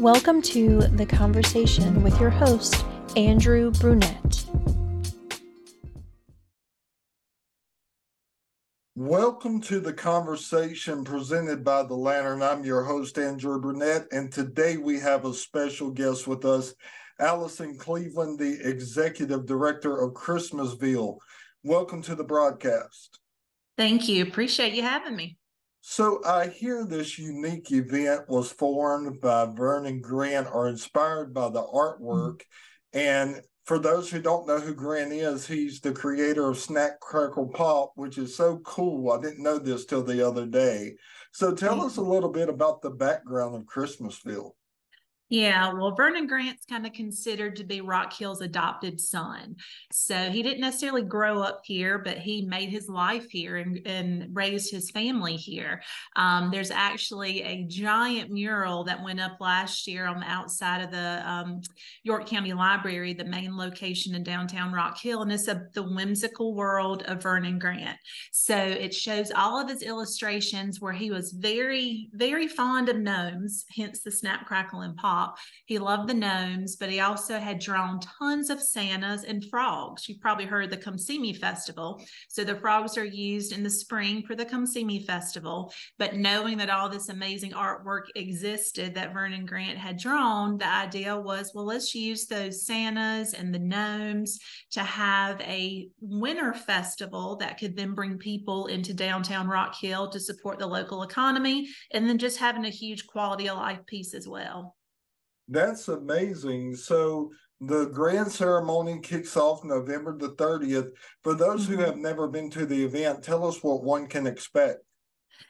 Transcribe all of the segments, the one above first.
Welcome to The Conversation with your host, Andrew Brunette. Welcome to the conversation presented by The Lantern. I'm your host, Andrew Brunette, and today we have a special guest with us, Allison Cleveland, the Executive Director of Christmasville. Welcome to the broadcast. Thank you. Appreciate you having me. So I hear this unique event was formed by Vernon Grant or inspired by the artwork. Mm-hmm. And for those who don't know who Grant is, he's the creator of Snap Crackle Pop, which is so cool. I didn't know this till the other day. So tell mm-hmm. us a little bit about the background of Christmasville. Yeah, well, Vernon Grant's kind of considered to be Rock Hill's adopted son. So he didn't necessarily grow up here, but he made his life here and, and raised his family here. Um, there's actually a giant mural that went up last year on the outside of the um, York County Library, the main location in downtown Rock Hill, and it's a, the whimsical world of Vernon Grant. So it shows all of his illustrations where he was very, very fond of gnomes, hence the snap, crackle, and pop he loved the gnomes, but he also had drawn tons of Santas and frogs. You've probably heard the Come See Me Festival. So the frogs are used in the spring for the Come See Me Festival. But knowing that all this amazing artwork existed that Vernon Grant had drawn, the idea was, well, let's use those Santas and the gnomes to have a winter festival that could then bring people into downtown Rock Hill to support the local economy and then just having a huge quality of life piece as well. That's amazing. So the grand ceremony kicks off November the 30th. For those mm-hmm. who have never been to the event, tell us what one can expect.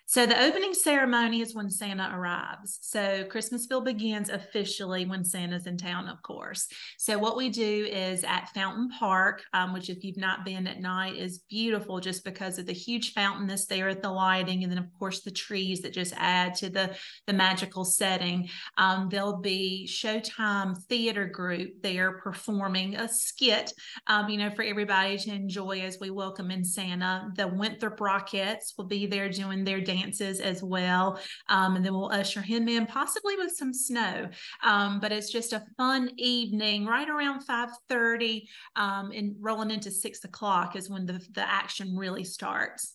So the opening ceremony is when Santa arrives. So Christmasville begins officially when Santa's in town, of course. So what we do is at Fountain Park, um, which if you've not been at night is beautiful just because of the huge fountain that's there at the lighting, and then of course the trees that just add to the the magical setting. Um, there'll be Showtime Theater Group there performing a skit, um, you know, for everybody to enjoy as we welcome in Santa. The Winthrop Rockettes will be there doing their dance dances as well. Um, and then we'll usher him in possibly with some snow. Um, but it's just a fun evening right around 5.30 um, and rolling into 6 o'clock is when the, the action really starts.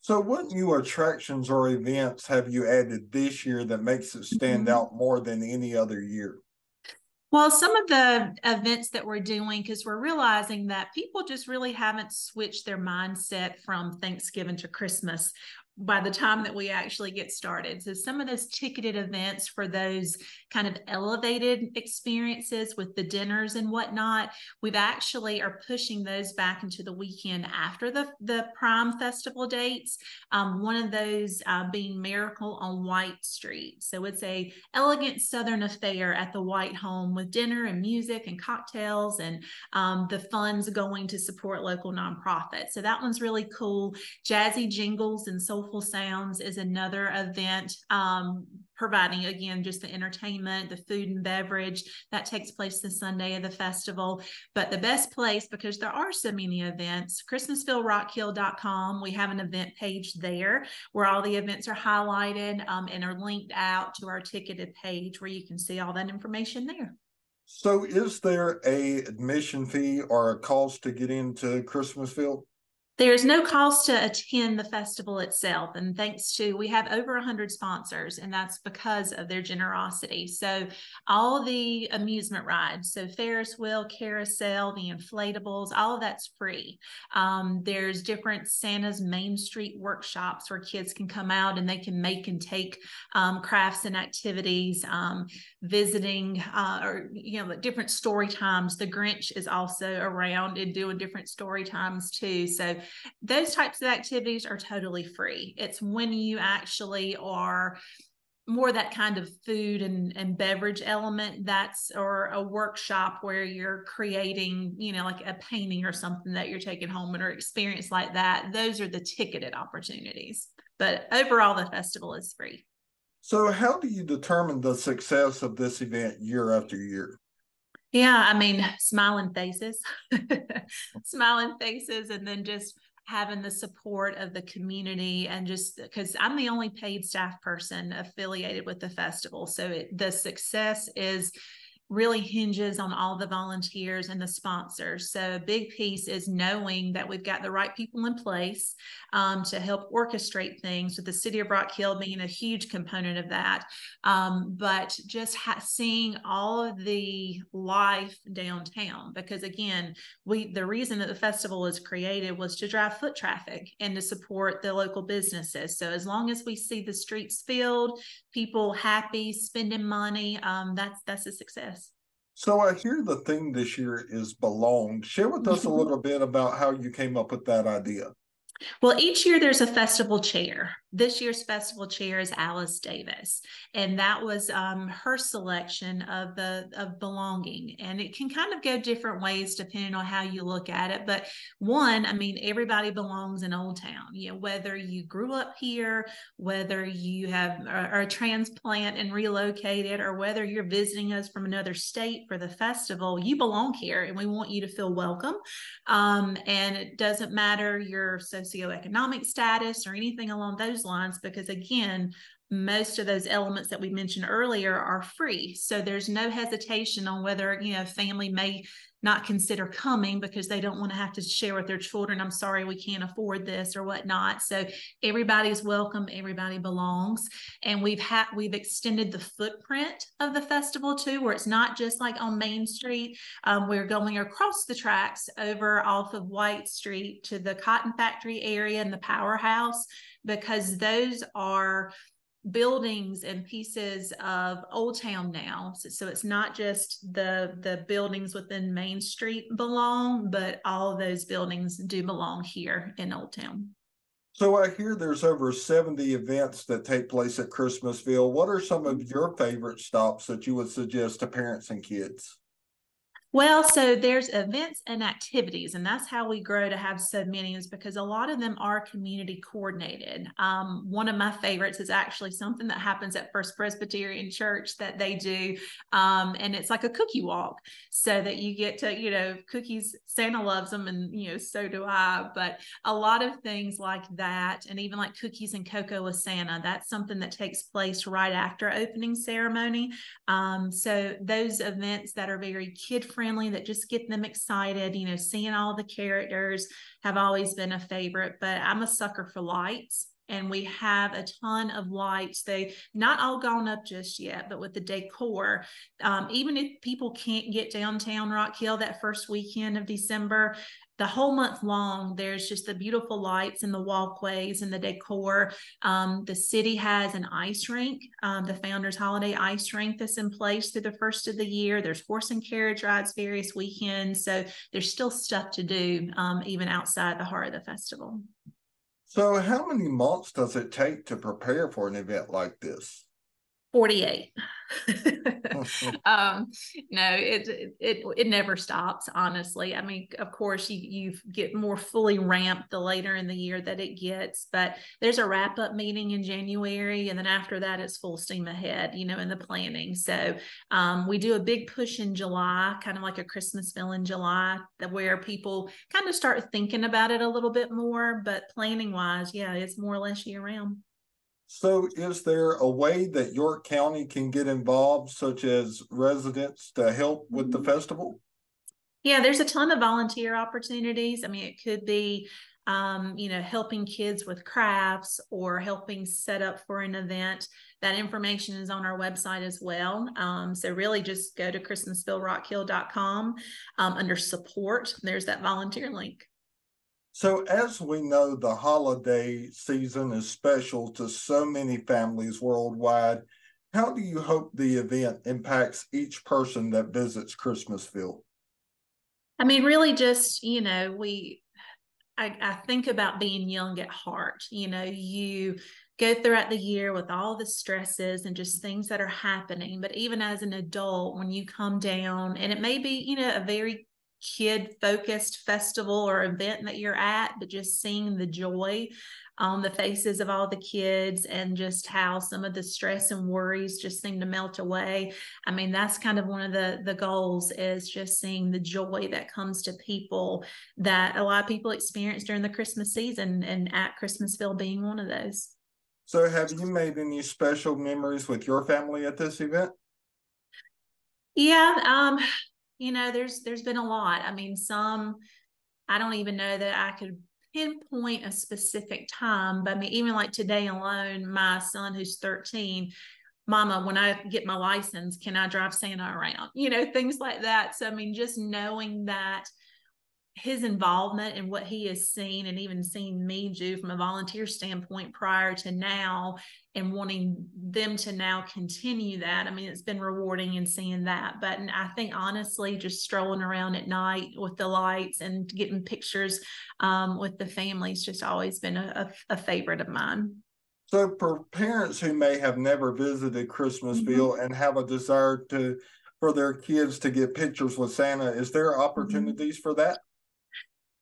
So, what new attractions or events have you added this year that makes it stand mm-hmm. out more than any other year? Well, some of the events that we're doing, because we're realizing that people just really haven't switched their mindset from Thanksgiving to Christmas by the time that we actually get started. So some of those ticketed events for those kind of elevated experiences with the dinners and whatnot, we've actually are pushing those back into the weekend after the, the prime festival dates. Um, one of those uh, being Miracle on White Street. So it's a elegant Southern affair at the White Home with dinner and music and cocktails and um, the funds going to support local nonprofits. So that one's really cool. Jazzy jingles and soul Soulful Sounds is another event um, providing, again, just the entertainment, the food and beverage that takes place the Sunday of the festival. But the best place, because there are so many events, ChristmasvilleRockhill.com. We have an event page there where all the events are highlighted um, and are linked out to our ticketed page where you can see all that information there. So, is there a admission fee or a cost to get into Christmasville? There's no cost to attend the festival itself. And thanks to, we have over 100 sponsors, and that's because of their generosity. So, all the amusement rides, so Ferris wheel, carousel, the inflatables, all of that's free. Um, there's different Santa's Main Street workshops where kids can come out and they can make and take um, crafts and activities, um, visiting uh, or, you know, different story times. The Grinch is also around and doing different story times too. So, those types of activities are totally free. It's when you actually are more that kind of food and, and beverage element that's or a workshop where you're creating you know like a painting or something that you're taking home and or experience like that those are the ticketed opportunities. But overall the festival is free. So how do you determine the success of this event year after year yeah, I mean, smiling faces, smiling faces, and then just having the support of the community and just because I'm the only paid staff person affiliated with the festival. So it, the success is really hinges on all the volunteers and the sponsors. So a big piece is knowing that we've got the right people in place um, to help orchestrate things, with the city of Rock Hill being a huge component of that. Um, but just ha- seeing all of the life downtown, because again, we the reason that the festival was created was to drive foot traffic and to support the local businesses. So as long as we see the streets filled, people happy, spending money, um, that's that's a success. So I hear the theme this year is belong. Share with us a mm-hmm. little bit about how you came up with that idea. Well, each year there's a festival chair. This year's festival chair is Alice Davis, and that was um, her selection of the of belonging. And it can kind of go different ways depending on how you look at it. But one, I mean, everybody belongs in Old Town. You know, whether you grew up here, whether you have are a transplant and relocated, or whether you're visiting us from another state for the festival, you belong here, and we want you to feel welcome. Um, and it doesn't matter your socioeconomic status or anything along those because again, most of those elements that we mentioned earlier are free. So there's no hesitation on whether, you know, family may not consider coming because they don't want to have to share with their children, I'm sorry, we can't afford this or whatnot. So everybody's welcome, everybody belongs. And we've had we've extended the footprint of the festival too, where it's not just like on Main Street. Um, we're going across the tracks over off of White Street to the cotton factory area and the powerhouse because those are buildings and pieces of Old Town now. So, so, it's not just the the buildings within Main Street belong, but all of those buildings do belong here in Old Town. So I hear there's over 70 events that take place at Christmasville. What are some of mm-hmm. your favorite stops that you would suggest to parents and kids? Well, so there's events and activities, and that's how we grow to have so many, is because a lot of them are community coordinated. Um, one of my favorites is actually something that happens at First Presbyterian Church that they do, um, and it's like a cookie walk, so that you get to, you know, cookies. Santa loves them, and you know, so do I. But a lot of things like that, and even like cookies and cocoa with Santa, that's something that takes place right after opening ceremony. Um, so those events that are very kid friendly friendly that just get them excited. You know, seeing all the characters have always been a favorite, but I'm a sucker for lights and we have a ton of lights they not all gone up just yet but with the decor um, even if people can't get downtown rock hill that first weekend of december the whole month long, there's just the beautiful lights and the walkways and the decor. Um, the city has an ice rink, um, the Founders Holiday Ice Rink that's in place through the first of the year. There's horse and carriage rides various weekends. So there's still stuff to do um, even outside the heart of the festival. So, how many months does it take to prepare for an event like this? 48. um, no, it, it it never stops. Honestly, I mean, of course, you you get more fully ramped the later in the year that it gets. But there's a wrap up meeting in January, and then after that, it's full steam ahead. You know, in the planning. So um, we do a big push in July, kind of like a Christmasville in July, where people kind of start thinking about it a little bit more. But planning wise, yeah, it's more or less year round. So, is there a way that York County can get involved, such as residents, to help with the mm-hmm. festival? Yeah, there's a ton of volunteer opportunities. I mean, it could be, um, you know, helping kids with crafts or helping set up for an event. That information is on our website as well. Um, so, really just go to christmasvillerockhill.com um, under support. There's that volunteer link. So, as we know, the holiday season is special to so many families worldwide. How do you hope the event impacts each person that visits Christmasville? I mean, really, just, you know, we, I, I think about being young at heart. You know, you go throughout the year with all the stresses and just things that are happening. But even as an adult, when you come down, and it may be, you know, a very kid focused festival or event that you're at, but just seeing the joy on the faces of all the kids and just how some of the stress and worries just seem to melt away. I mean, that's kind of one of the the goals is just seeing the joy that comes to people that a lot of people experience during the Christmas season and at Christmasville being one of those. So have you made any special memories with your family at this event? Yeah, um, you know, there's there's been a lot. I mean, some I don't even know that I could pinpoint a specific time, but I mean, even like today alone, my son who's 13, Mama, when I get my license, can I drive Santa around? You know, things like that. So I mean, just knowing that his involvement and what he has seen and even seen me do from a volunteer standpoint prior to now and wanting them to now continue that. I mean, it's been rewarding in seeing that. But I think honestly, just strolling around at night with the lights and getting pictures um, with the families just always been a, a, a, favorite of mine. So, for parents who may have never visited Christmasville mm-hmm. and have a desire to for their kids to get pictures with Santa, is there mm-hmm. opportunities mm-hmm. for that?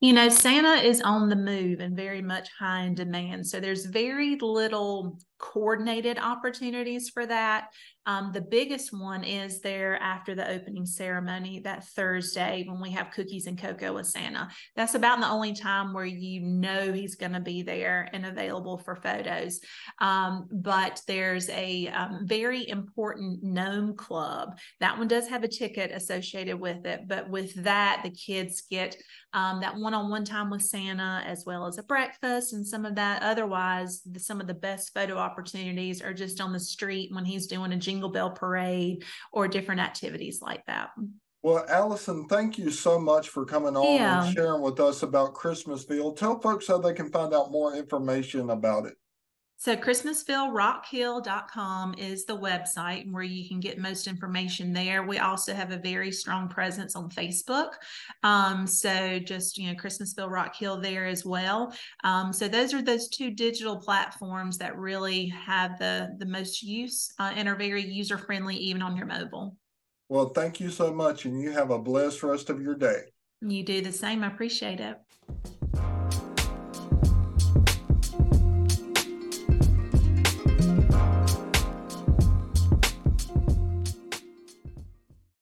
You know, Santa is on the move and very much high in demand. So there's very little coordinated opportunities for that. Um, the biggest one is there after the opening ceremony that Thursday when we have cookies and cocoa with Santa. That's about the only time where you know he's going to be there and available for photos. Um, but there's a um, very important gnome club. That one does have a ticket associated with it, but with that, the kids get um, that one on one time with Santa as well as a breakfast and some of that. Otherwise, the, some of the best photo opportunities are just on the street when he's doing a Jingle Bell Parade or different activities like that. Well, Allison, thank you so much for coming on yeah. and sharing with us about Christmasville. Tell folks how they can find out more information about it. So ChristmasvilleRockhill.com is the website where you can get most information there. We also have a very strong presence on Facebook. Um, so just, you know, Christmasville Rock Hill there as well. Um, so those are those two digital platforms that really have the, the most use uh, and are very user friendly even on your mobile. Well, thank you so much. And you have a blessed rest of your day. You do the same. I appreciate it.